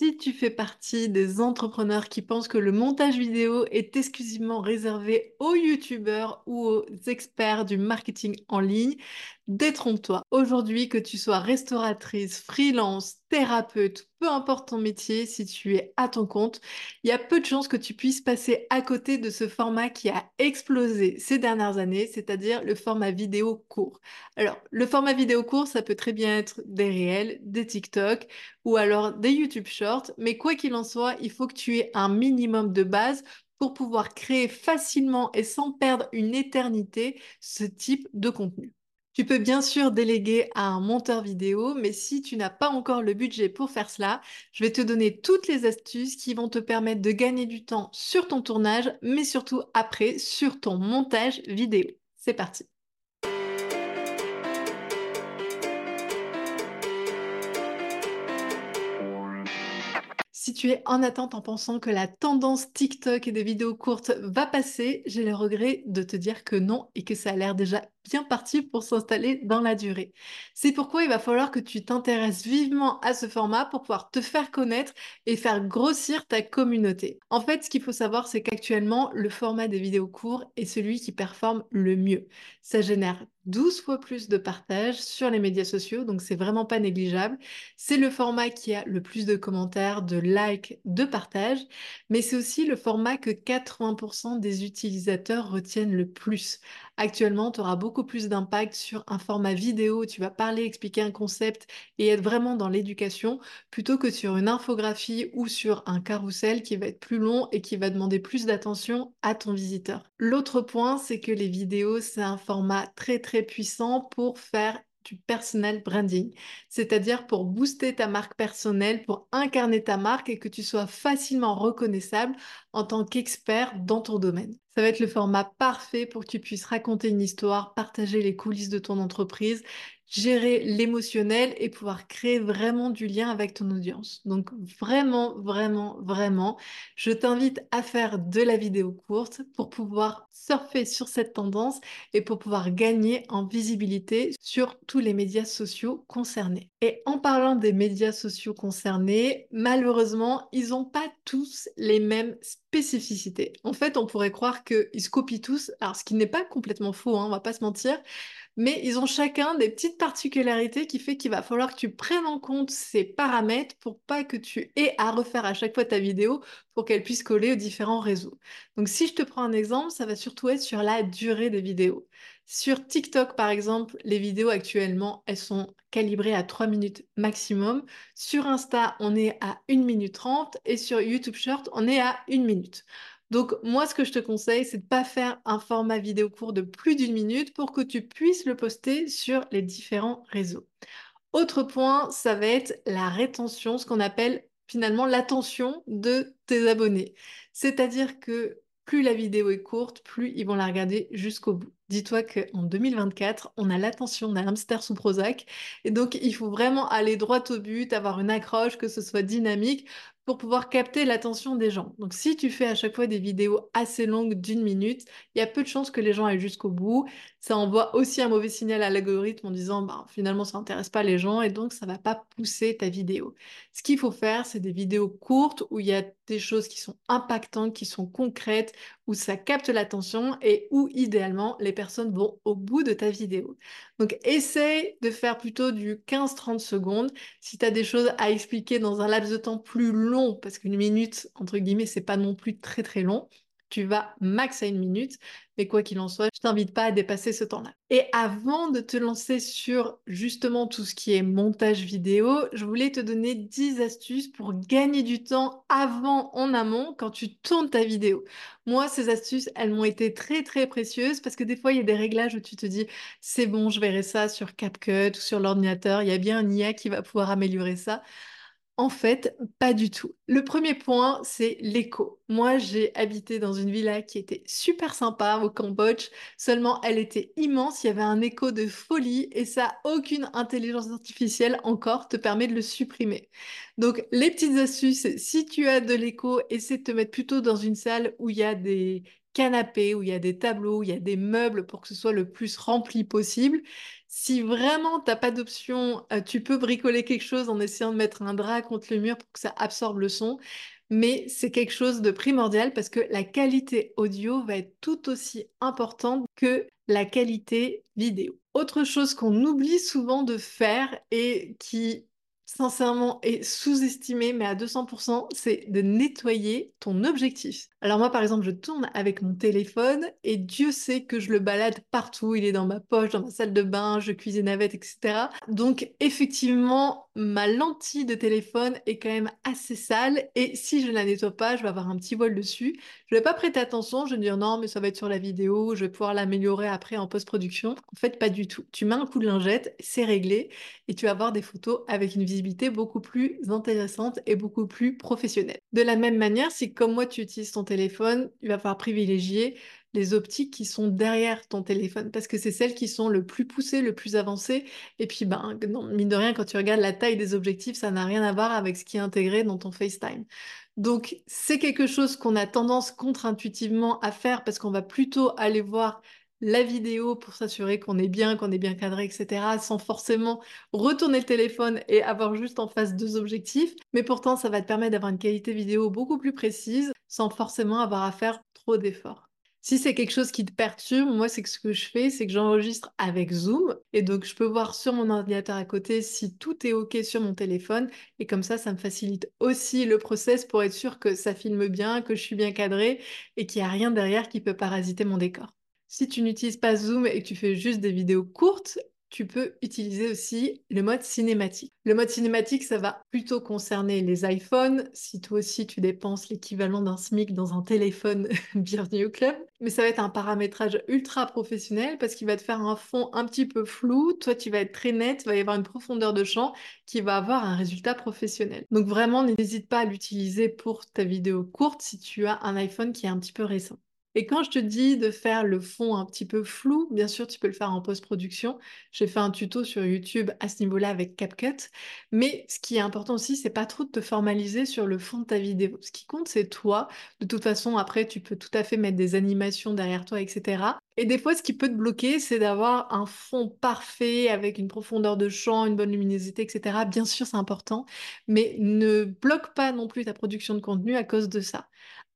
Si tu fais partie des entrepreneurs qui pensent que le montage vidéo est exclusivement réservé aux youtubeurs ou aux experts du marketing en ligne, détrompe-toi. Aujourd'hui, que tu sois restauratrice, freelance, thérapeute, peu importe ton métier, si tu es à ton compte, il y a peu de chances que tu puisses passer à côté de ce format qui a explosé ces dernières années, c'est-à-dire le format vidéo court. Alors, le format vidéo court, ça peut très bien être des réels, des TikTok ou alors des YouTube Shorts, mais quoi qu'il en soit, il faut que tu aies un minimum de base pour pouvoir créer facilement et sans perdre une éternité ce type de contenu. Tu peux bien sûr déléguer à un monteur vidéo, mais si tu n'as pas encore le budget pour faire cela, je vais te donner toutes les astuces qui vont te permettre de gagner du temps sur ton tournage, mais surtout après sur ton montage vidéo. C'est parti. Tu es en attente en pensant que la tendance TikTok et des vidéos courtes va passer, j'ai le regret de te dire que non et que ça a l'air déjà bien parti pour s'installer dans la durée. C'est pourquoi il va falloir que tu t'intéresses vivement à ce format pour pouvoir te faire connaître et faire grossir ta communauté. En fait, ce qu'il faut savoir, c'est qu'actuellement, le format des vidéos courtes est celui qui performe le mieux. Ça génère 12 fois plus de partages sur les médias sociaux, donc c'est vraiment pas négligeable. C'est le format qui a le plus de commentaires, de likes, de partages, mais c'est aussi le format que 80% des utilisateurs retiennent le plus. Actuellement, tu auras beaucoup plus d'impact sur un format vidéo tu vas parler, expliquer un concept et être vraiment dans l'éducation plutôt que sur une infographie ou sur un carrousel qui va être plus long et qui va demander plus d'attention à ton visiteur. L'autre point, c'est que les vidéos, c'est un format très très puissant pour faire du personal branding, c'est-à-dire pour booster ta marque personnelle, pour incarner ta marque et que tu sois facilement reconnaissable en tant qu'expert dans ton domaine. Ça va être le format parfait pour que tu puisses raconter une histoire, partager les coulisses de ton entreprise, gérer l'émotionnel et pouvoir créer vraiment du lien avec ton audience. Donc vraiment, vraiment, vraiment, je t'invite à faire de la vidéo courte pour pouvoir surfer sur cette tendance et pour pouvoir gagner en visibilité sur tous les médias sociaux concernés. Et en parlant des médias sociaux concernés, malheureusement, ils n'ont pas tous les mêmes spécificités. En fait, on pourrait croire qu'ils se copient tous, alors ce qui n'est pas complètement faux, hein, on va pas se mentir, mais ils ont chacun des petites particularités qui fait qu'il va falloir que tu prennes en compte ces paramètres pour pas que tu aies à refaire à chaque fois ta vidéo pour qu'elle puisse coller aux différents réseaux. Donc si je te prends un exemple, ça va surtout être sur la durée des vidéos. Sur TikTok, par exemple, les vidéos actuellement, elles sont calibrées à 3 minutes maximum. Sur Insta, on est à 1 minute 30 et sur YouTube Short, on est à 1 minute. Donc moi, ce que je te conseille, c'est de pas faire un format vidéo court de plus d'une minute pour que tu puisses le poster sur les différents réseaux. Autre point, ça va être la rétention, ce qu'on appelle finalement l'attention de tes abonnés. C'est-à-dire que plus la vidéo est courte, plus ils vont la regarder jusqu'au bout. Dis-toi qu'en 2024, on a l'attention d'un hamster sous Prozac. Et donc, il faut vraiment aller droit au but, avoir une accroche, que ce soit dynamique pour pouvoir capter l'attention des gens. Donc si tu fais à chaque fois des vidéos assez longues d'une minute, il y a peu de chances que les gens aillent jusqu'au bout. Ça envoie aussi un mauvais signal à l'algorithme en disant bah, finalement ça n'intéresse pas les gens et donc ça va pas pousser ta vidéo. Ce qu'il faut faire, c'est des vidéos courtes où il y a des choses qui sont impactantes, qui sont concrètes, où ça capte l'attention et où idéalement les personnes vont au bout de ta vidéo. Donc essaye de faire plutôt du 15-30 secondes. Si tu as des choses à expliquer dans un laps de temps plus long, parce qu'une minute, entre guillemets, c'est pas non plus très très long, tu vas max à une minute, mais quoi qu'il en soit, je t'invite pas à dépasser ce temps-là. Et avant de te lancer sur justement tout ce qui est montage vidéo, je voulais te donner 10 astuces pour gagner du temps avant, en amont, quand tu tournes ta vidéo. Moi, ces astuces, elles m'ont été très très précieuses parce que des fois, il y a des réglages où tu te dis, c'est bon, je verrai ça sur CapCut ou sur l'ordinateur, il y a bien un IA qui va pouvoir améliorer ça. En fait, pas du tout. Le premier point, c'est l'écho. Moi, j'ai habité dans une villa qui était super sympa au Cambodge, seulement elle était immense, il y avait un écho de folie et ça, aucune intelligence artificielle encore te permet de le supprimer. Donc, les petites astuces, si tu as de l'écho, essaie de te mettre plutôt dans une salle où il y a des canapés, où il y a des tableaux, où il y a des meubles pour que ce soit le plus rempli possible. Si vraiment t'as pas d'option, tu peux bricoler quelque chose en essayant de mettre un drap contre le mur pour que ça absorbe le son, mais c'est quelque chose de primordial parce que la qualité audio va être tout aussi importante que la qualité vidéo. Autre chose qu'on oublie souvent de faire et qui sincèrement est sous-estimé, mais à 200%, c'est de nettoyer ton objectif. Alors moi, par exemple, je tourne avec mon téléphone et Dieu sait que je le balade partout. Il est dans ma poche, dans ma salle de bain, je cuisine avec, etc. Donc effectivement, ma lentille de téléphone est quand même assez sale et si je ne la nettoie pas, je vais avoir un petit voile dessus. Je vais pas prêter attention, je vais me dire non, mais ça va être sur la vidéo, je vais pouvoir l'améliorer après en post-production. En fait, pas du tout. Tu mets un coup de lingette, c'est réglé et tu vas avoir des photos avec une visibilité beaucoup plus intéressante et beaucoup plus professionnelle. De la même manière, si comme moi tu utilises ton téléphone, il va falloir privilégier les optiques qui sont derrière ton téléphone parce que c'est celles qui sont le plus poussées, le plus avancées. Et puis, ben, mine de rien, quand tu regardes la taille des objectifs, ça n'a rien à voir avec ce qui est intégré dans ton FaceTime. Donc, c'est quelque chose qu'on a tendance contre-intuitivement à faire parce qu'on va plutôt aller voir la vidéo pour s'assurer qu'on est bien, qu'on est bien cadré, etc., sans forcément retourner le téléphone et avoir juste en face deux objectifs. Mais pourtant, ça va te permettre d'avoir une qualité vidéo beaucoup plus précise sans forcément avoir à faire trop d'efforts. Si c'est quelque chose qui te perturbe, moi, c'est que ce que je fais, c'est que j'enregistre avec Zoom. Et donc, je peux voir sur mon ordinateur à côté si tout est OK sur mon téléphone. Et comme ça, ça me facilite aussi le process pour être sûr que ça filme bien, que je suis bien cadré et qu'il n'y a rien derrière qui peut parasiter mon décor. Si tu n'utilises pas Zoom et que tu fais juste des vidéos courtes, tu peux utiliser aussi le mode cinématique. Le mode cinématique, ça va plutôt concerner les iPhones. Si toi aussi tu dépenses l'équivalent d'un SMIC dans un téléphone, bienvenue au club. Mais ça va être un paramétrage ultra professionnel parce qu'il va te faire un fond un petit peu flou. Toi, tu vas être très net, il va y avoir une profondeur de champ qui va avoir un résultat professionnel. Donc vraiment, n'hésite pas à l'utiliser pour ta vidéo courte si tu as un iPhone qui est un petit peu récent. Et quand je te dis de faire le fond un petit peu flou, bien sûr, tu peux le faire en post-production. J'ai fait un tuto sur YouTube à ce niveau-là avec CapCut. Mais ce qui est important aussi, c'est pas trop de te formaliser sur le fond de ta vidéo. Ce qui compte, c'est toi. De toute façon, après, tu peux tout à fait mettre des animations derrière toi, etc. Et des fois, ce qui peut te bloquer, c'est d'avoir un fond parfait avec une profondeur de champ, une bonne luminosité, etc. Bien sûr, c'est important, mais ne bloque pas non plus ta production de contenu à cause de ça.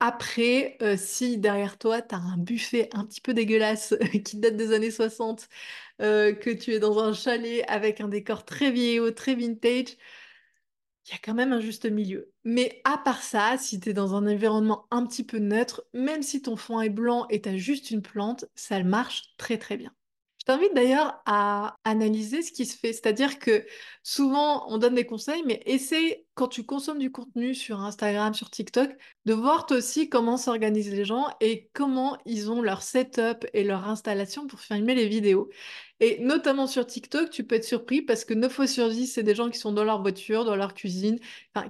Après, euh, si derrière toi, tu as un buffet un petit peu dégueulasse qui date des années 60, euh, que tu es dans un chalet avec un décor très vieillot, très vintage, il y a quand même un juste milieu. Mais à part ça, si tu es dans un environnement un petit peu neutre, même si ton fond est blanc et tu as juste une plante, ça marche très très bien t'invite d'ailleurs à analyser ce qui se fait. C'est-à-dire que souvent, on donne des conseils, mais essaie, quand tu consommes du contenu sur Instagram, sur TikTok, de voir toi aussi comment s'organisent les gens et comment ils ont leur setup et leur installation pour filmer les vidéos. Et notamment sur TikTok, tu peux être surpris parce que 9 fois sur 10, c'est des gens qui sont dans leur voiture, dans leur cuisine,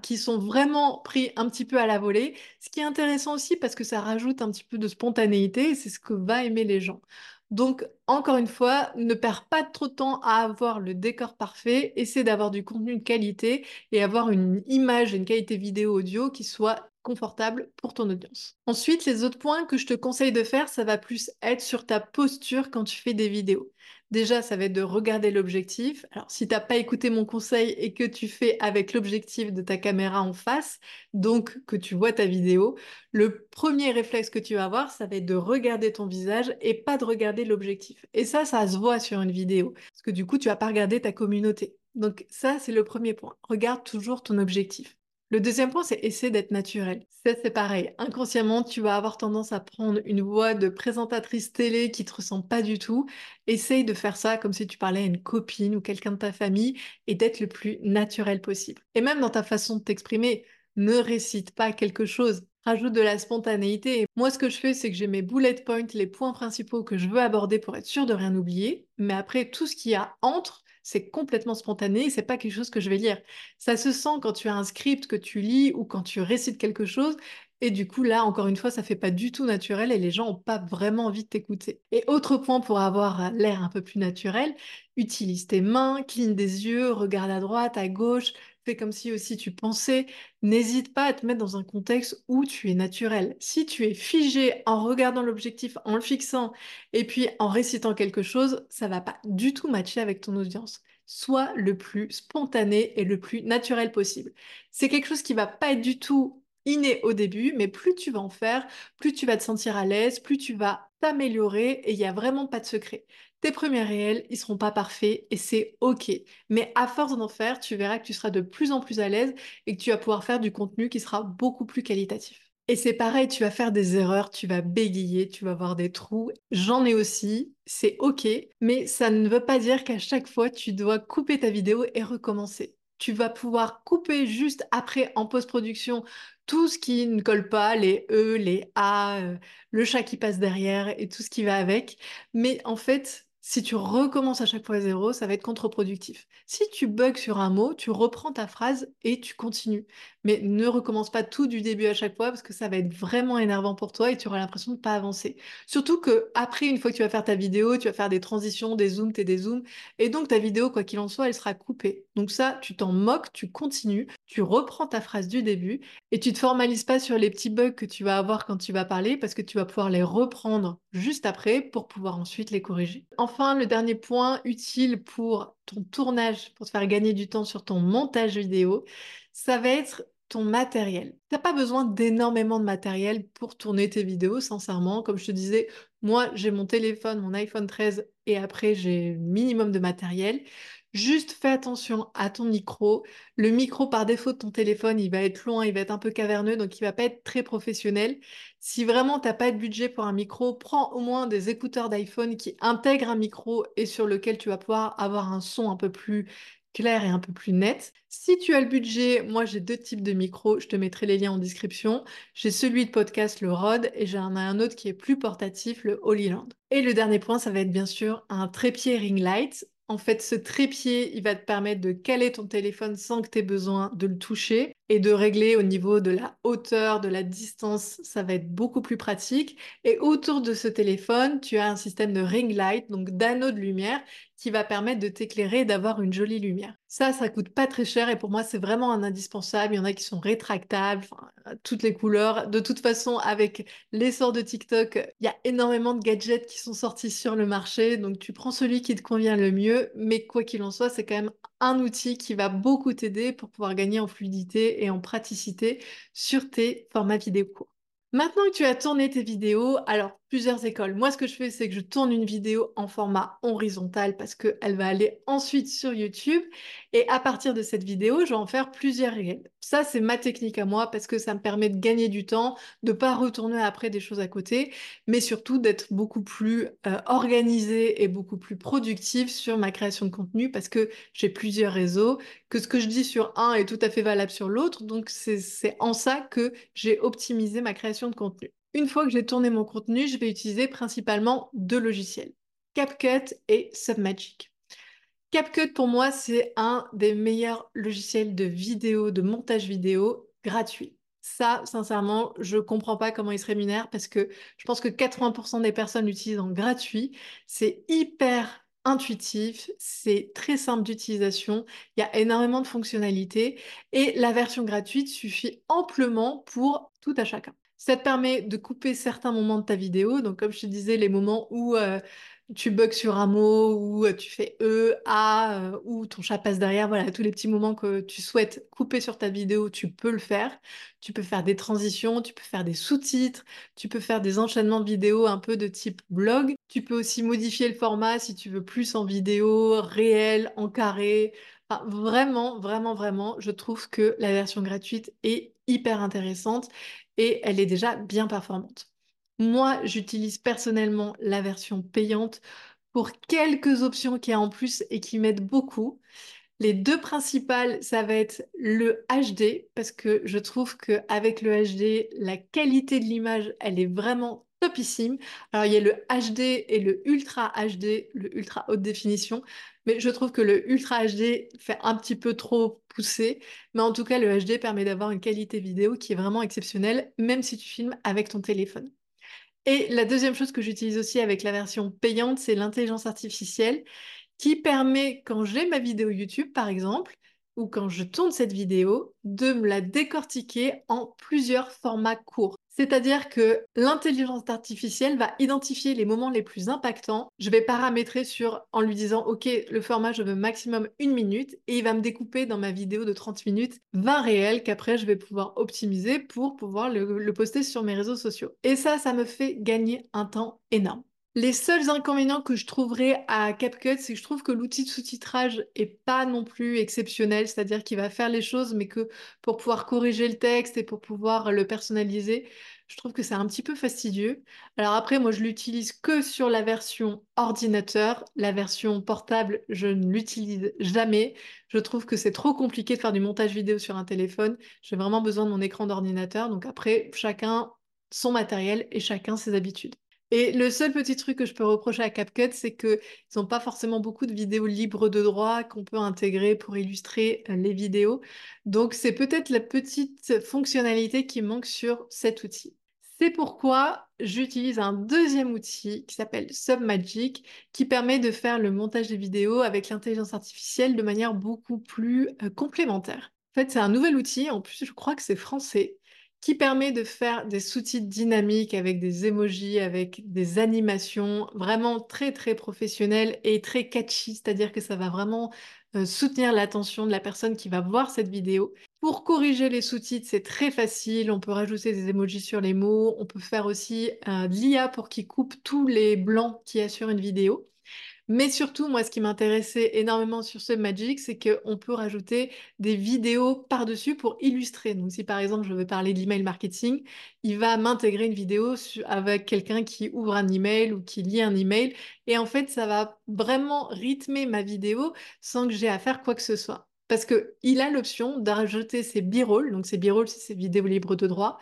qui sont vraiment pris un petit peu à la volée. Ce qui est intéressant aussi parce que ça rajoute un petit peu de spontanéité et c'est ce que va aimer les gens. Donc, encore une fois, ne perds pas trop de temps à avoir le décor parfait, essaie d'avoir du contenu de qualité et avoir une image une qualité vidéo audio qui soit confortable pour ton audience. Ensuite, les autres points que je te conseille de faire, ça va plus être sur ta posture quand tu fais des vidéos. Déjà, ça va être de regarder l'objectif. Alors, si tu n'as pas écouté mon conseil et que tu fais avec l'objectif de ta caméra en face, donc que tu vois ta vidéo, le premier réflexe que tu vas avoir, ça va être de regarder ton visage et pas de regarder l'objectif. Et ça, ça se voit sur une vidéo. Parce que du coup, tu vas pas regarder ta communauté. Donc ça, c'est le premier point. Regarde toujours ton objectif. Le deuxième point, c'est essayer d'être naturel. Ça, c'est pareil. Inconsciemment, tu vas avoir tendance à prendre une voix de présentatrice télé qui te ressemble pas du tout. Essaye de faire ça comme si tu parlais à une copine ou quelqu'un de ta famille et d'être le plus naturel possible. Et même dans ta façon de t'exprimer, ne récite pas quelque chose. Rajoute de la spontanéité. Moi, ce que je fais, c'est que j'ai mes bullet points, les points principaux que je veux aborder pour être sûr de rien oublier. Mais après, tout ce qu'il y a entre, c'est complètement spontané c'est pas quelque chose que je vais lire. Ça se sent quand tu as un script que tu lis ou quand tu récites quelque chose. Et du coup, là, encore une fois, ça fait pas du tout naturel et les gens ont pas vraiment envie de t'écouter. Et autre point pour avoir l'air un peu plus naturel, utilise tes mains, cligne des yeux, regarde à droite, à gauche, comme si aussi tu pensais. N'hésite pas à te mettre dans un contexte où tu es naturel. Si tu es figé en regardant l'objectif, en le fixant et puis en récitant quelque chose, ça va pas du tout matcher avec ton audience. Sois le plus spontané et le plus naturel possible. C'est quelque chose qui va pas être du tout inné au début, mais plus tu vas en faire, plus tu vas te sentir à l'aise, plus tu vas t'améliorer et il n'y a vraiment pas de secret. Tes premiers réels, ils seront pas parfaits et c'est ok. Mais à force d'en faire, tu verras que tu seras de plus en plus à l'aise et que tu vas pouvoir faire du contenu qui sera beaucoup plus qualitatif. Et c'est pareil, tu vas faire des erreurs, tu vas bégayer, tu vas avoir des trous. J'en ai aussi, c'est ok, mais ça ne veut pas dire qu'à chaque fois, tu dois couper ta vidéo et recommencer tu vas pouvoir couper juste après en post-production tout ce qui ne colle pas, les E, les A, euh, le chat qui passe derrière et tout ce qui va avec. Mais en fait, si tu recommences à chaque fois zéro, ça va être contre-productif. Si tu bugs sur un mot, tu reprends ta phrase et tu continues. Mais ne recommence pas tout du début à chaque fois parce que ça va être vraiment énervant pour toi et tu auras l'impression de ne pas avancer. Surtout que après, une fois que tu vas faire ta vidéo, tu vas faire des transitions, des zooms, et des zooms. Et donc ta vidéo, quoi qu'il en soit, elle sera coupée. Donc ça, tu t'en moques, tu continues, tu reprends ta phrase du début et tu te formalises pas sur les petits bugs que tu vas avoir quand tu vas parler parce que tu vas pouvoir les reprendre juste après pour pouvoir ensuite les corriger. Enfin, le dernier point utile pour ton tournage, pour te faire gagner du temps sur ton montage vidéo, ça va être ton matériel. Tu n'as pas besoin d'énormément de matériel pour tourner tes vidéos, sincèrement. Comme je te disais, moi, j'ai mon téléphone, mon iPhone 13, et après, j'ai minimum de matériel. Juste fais attention à ton micro. Le micro, par défaut de ton téléphone, il va être loin, il va être un peu caverneux, donc il va pas être très professionnel. Si vraiment tu n'as pas de budget pour un micro, prends au moins des écouteurs d'iPhone qui intègrent un micro et sur lequel tu vas pouvoir avoir un son un peu plus clair et un peu plus net. Si tu as le budget, moi j'ai deux types de micros, je te mettrai les liens en description. J'ai celui de podcast, le Rode, et j'en ai un autre qui est plus portatif, le Holyland. Et le dernier point, ça va être bien sûr un trépied ring light. En fait, ce trépied, il va te permettre de caler ton téléphone sans que tu aies besoin de le toucher et de régler au niveau de la hauteur, de la distance, ça va être beaucoup plus pratique. Et autour de ce téléphone, tu as un système de ring light, donc d'anneau de lumière, qui va permettre de t'éclairer et d'avoir une jolie lumière. Ça, ça coûte pas très cher et pour moi, c'est vraiment un indispensable. Il y en a qui sont rétractables, toutes les couleurs. De toute façon, avec l'essor de TikTok, il y a énormément de gadgets qui sont sortis sur le marché. Donc, tu prends celui qui te convient le mieux. Mais quoi qu'il en soit, c'est quand même un outil qui va beaucoup t'aider pour pouvoir gagner en fluidité et en praticité sur tes formats vidéo courts. Maintenant que tu as tourné tes vidéos, alors plusieurs écoles. Moi, ce que je fais, c'est que je tourne une vidéo en format horizontal parce qu'elle va aller ensuite sur YouTube. Et à partir de cette vidéo, je vais en faire plusieurs réels. Ça, c'est ma technique à moi parce que ça me permet de gagner du temps, de ne pas retourner après des choses à côté, mais surtout d'être beaucoup plus euh, organisée et beaucoup plus productive sur ma création de contenu parce que j'ai plusieurs réseaux, que ce que je dis sur un est tout à fait valable sur l'autre. Donc, c'est en ça que j'ai optimisé ma création de contenu. Une fois que j'ai tourné mon contenu, je vais utiliser principalement deux logiciels, CapCut et Submagic. CapCut, pour moi, c'est un des meilleurs logiciels de vidéo, de montage vidéo gratuit. Ça, sincèrement, je ne comprends pas comment il se rémunère parce que je pense que 80% des personnes l'utilisent en gratuit. C'est hyper intuitif, c'est très simple d'utilisation, il y a énormément de fonctionnalités et la version gratuite suffit amplement pour tout à chacun. Ça te permet de couper certains moments de ta vidéo. Donc, comme je te disais, les moments où euh, tu bugs sur un mot, ou tu fais E, A, ou ton chat passe derrière, voilà, tous les petits moments que tu souhaites couper sur ta vidéo, tu peux le faire. Tu peux faire des transitions, tu peux faire des sous-titres, tu peux faire des enchaînements de vidéos un peu de type blog. Tu peux aussi modifier le format si tu veux plus en vidéo, réel, en carré. vraiment, vraiment, vraiment, je trouve que la version gratuite est hyper intéressante et elle est déjà bien performante. Moi, j'utilise personnellement la version payante pour quelques options qu'il y a en plus et qui m'aident beaucoup. Les deux principales, ça va être le HD, parce que je trouve qu'avec le HD, la qualité de l'image, elle est vraiment topissime. Alors, il y a le HD et le Ultra HD, le Ultra haute définition, mais je trouve que le Ultra HD fait un petit peu trop poussé. Mais en tout cas, le HD permet d'avoir une qualité vidéo qui est vraiment exceptionnelle, même si tu filmes avec ton téléphone. Et la deuxième chose que j'utilise aussi avec la version payante, c'est l'intelligence artificielle qui permet, quand j'ai ma vidéo YouTube par exemple, ou quand je tourne cette vidéo, de me la décortiquer en plusieurs formats courts. C'est-à-dire que l'intelligence artificielle va identifier les moments les plus impactants. Je vais paramétrer sur en lui disant OK, le format je veux maximum une minute et il va me découper dans ma vidéo de 30 minutes 20 réels qu'après je vais pouvoir optimiser pour pouvoir le, le poster sur mes réseaux sociaux. Et ça, ça me fait gagner un temps énorme. Les seuls inconvénients que je trouverais à CapCut, c'est que je trouve que l'outil de sous-titrage est pas non plus exceptionnel, c'est-à-dire qu'il va faire les choses, mais que pour pouvoir corriger le texte et pour pouvoir le personnaliser, je trouve que c'est un petit peu fastidieux. Alors après, moi, je l'utilise que sur la version ordinateur. La version portable, je ne l'utilise jamais. Je trouve que c'est trop compliqué de faire du montage vidéo sur un téléphone. J'ai vraiment besoin de mon écran d'ordinateur. Donc après, chacun son matériel et chacun ses habitudes. Et le seul petit truc que je peux reprocher à CapCut, c'est qu'ils n'ont pas forcément beaucoup de vidéos libres de droit qu'on peut intégrer pour illustrer euh, les vidéos. Donc c'est peut-être la petite fonctionnalité qui manque sur cet outil. C'est pourquoi j'utilise un deuxième outil qui s'appelle Submagic, qui permet de faire le montage des vidéos avec l'intelligence artificielle de manière beaucoup plus euh, complémentaire. En fait, c'est un nouvel outil, en plus je crois que c'est français, qui permet de faire des sous-titres dynamiques avec des emojis, avec des animations vraiment très très professionnelles et très catchy, c'est-à-dire que ça va vraiment euh, soutenir l'attention de la personne qui va voir cette vidéo. Pour corriger les sous-titres, c'est très facile, on peut rajouter des emojis sur les mots, on peut faire aussi euh, l'IA pour qu'il coupe tous les blancs qui assurent une vidéo. Mais surtout, moi, ce qui m'intéressait énormément sur ce Magic, c'est qu'on peut rajouter des vidéos par-dessus pour illustrer. Donc, si par exemple, je veux parler d'email marketing, il va m'intégrer une vidéo avec quelqu'un qui ouvre un email ou qui lit un email. Et en fait, ça va vraiment rythmer ma vidéo sans que j'ai à faire quoi que ce soit. Parce qu'il a l'option d'ajouter ses b-rolls, donc ses b-rolls, c'est ses vidéos libres de droit,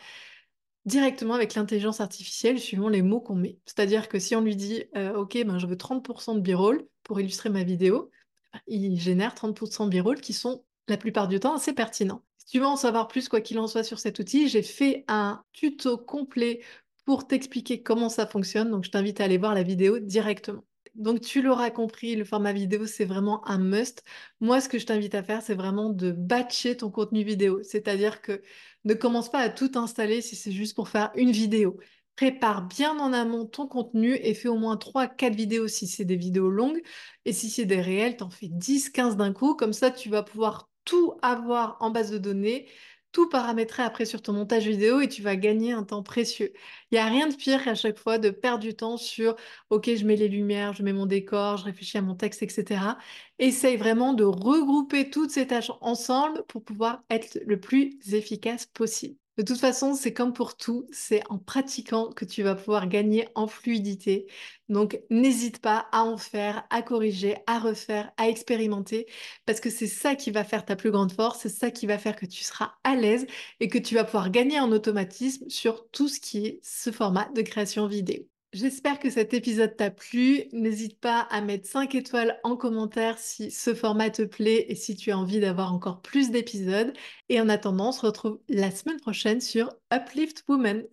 directement avec l'intelligence artificielle suivant les mots qu'on met. C'est-à-dire que si on lui dit euh, OK, ben, je veux 30% de b-roll pour illustrer ma vidéo, ben, il génère 30% de b-roll qui sont la plupart du temps assez pertinents. Si tu veux en savoir plus, quoi qu'il en soit, sur cet outil, j'ai fait un tuto complet pour t'expliquer comment ça fonctionne, donc je t'invite à aller voir la vidéo directement. Donc tu l'auras compris, le format vidéo, c'est vraiment un must. Moi, ce que je t'invite à faire, c'est vraiment de batcher ton contenu vidéo. C'est-à-dire que ne commence pas à tout installer si c'est juste pour faire une vidéo. Prépare bien en amont ton contenu et fais au moins 3-4 vidéos si c'est des vidéos longues. Et si c'est des réels, t'en fais 10-15 d'un coup. Comme ça, tu vas pouvoir tout avoir en base de données tout paramétrer après sur ton montage vidéo et tu vas gagner un temps précieux. Il n'y a rien de pire qu'à chaque fois de perdre du temps sur OK, je mets les lumières, je mets mon décor, je réfléchis à mon texte, etc. Essaye vraiment de regrouper toutes ces tâches ensemble pour pouvoir être le plus efficace possible. De toute façon, c'est comme pour tout, c'est en pratiquant que tu vas pouvoir gagner en fluidité. Donc, n'hésite pas à en faire, à corriger, à refaire, à expérimenter, parce que c'est ça qui va faire ta plus grande force, c'est ça qui va faire que tu seras à l'aise et que tu vas pouvoir gagner en automatisme sur tout ce qui est ce format de création vidéo. J'espère que cet épisode t'a plu. N'hésite pas à mettre 5 étoiles en commentaire si ce format te plaît et si tu as envie d'avoir encore plus d'épisodes. Et en attendant, on se retrouve la semaine prochaine sur Uplift Woman.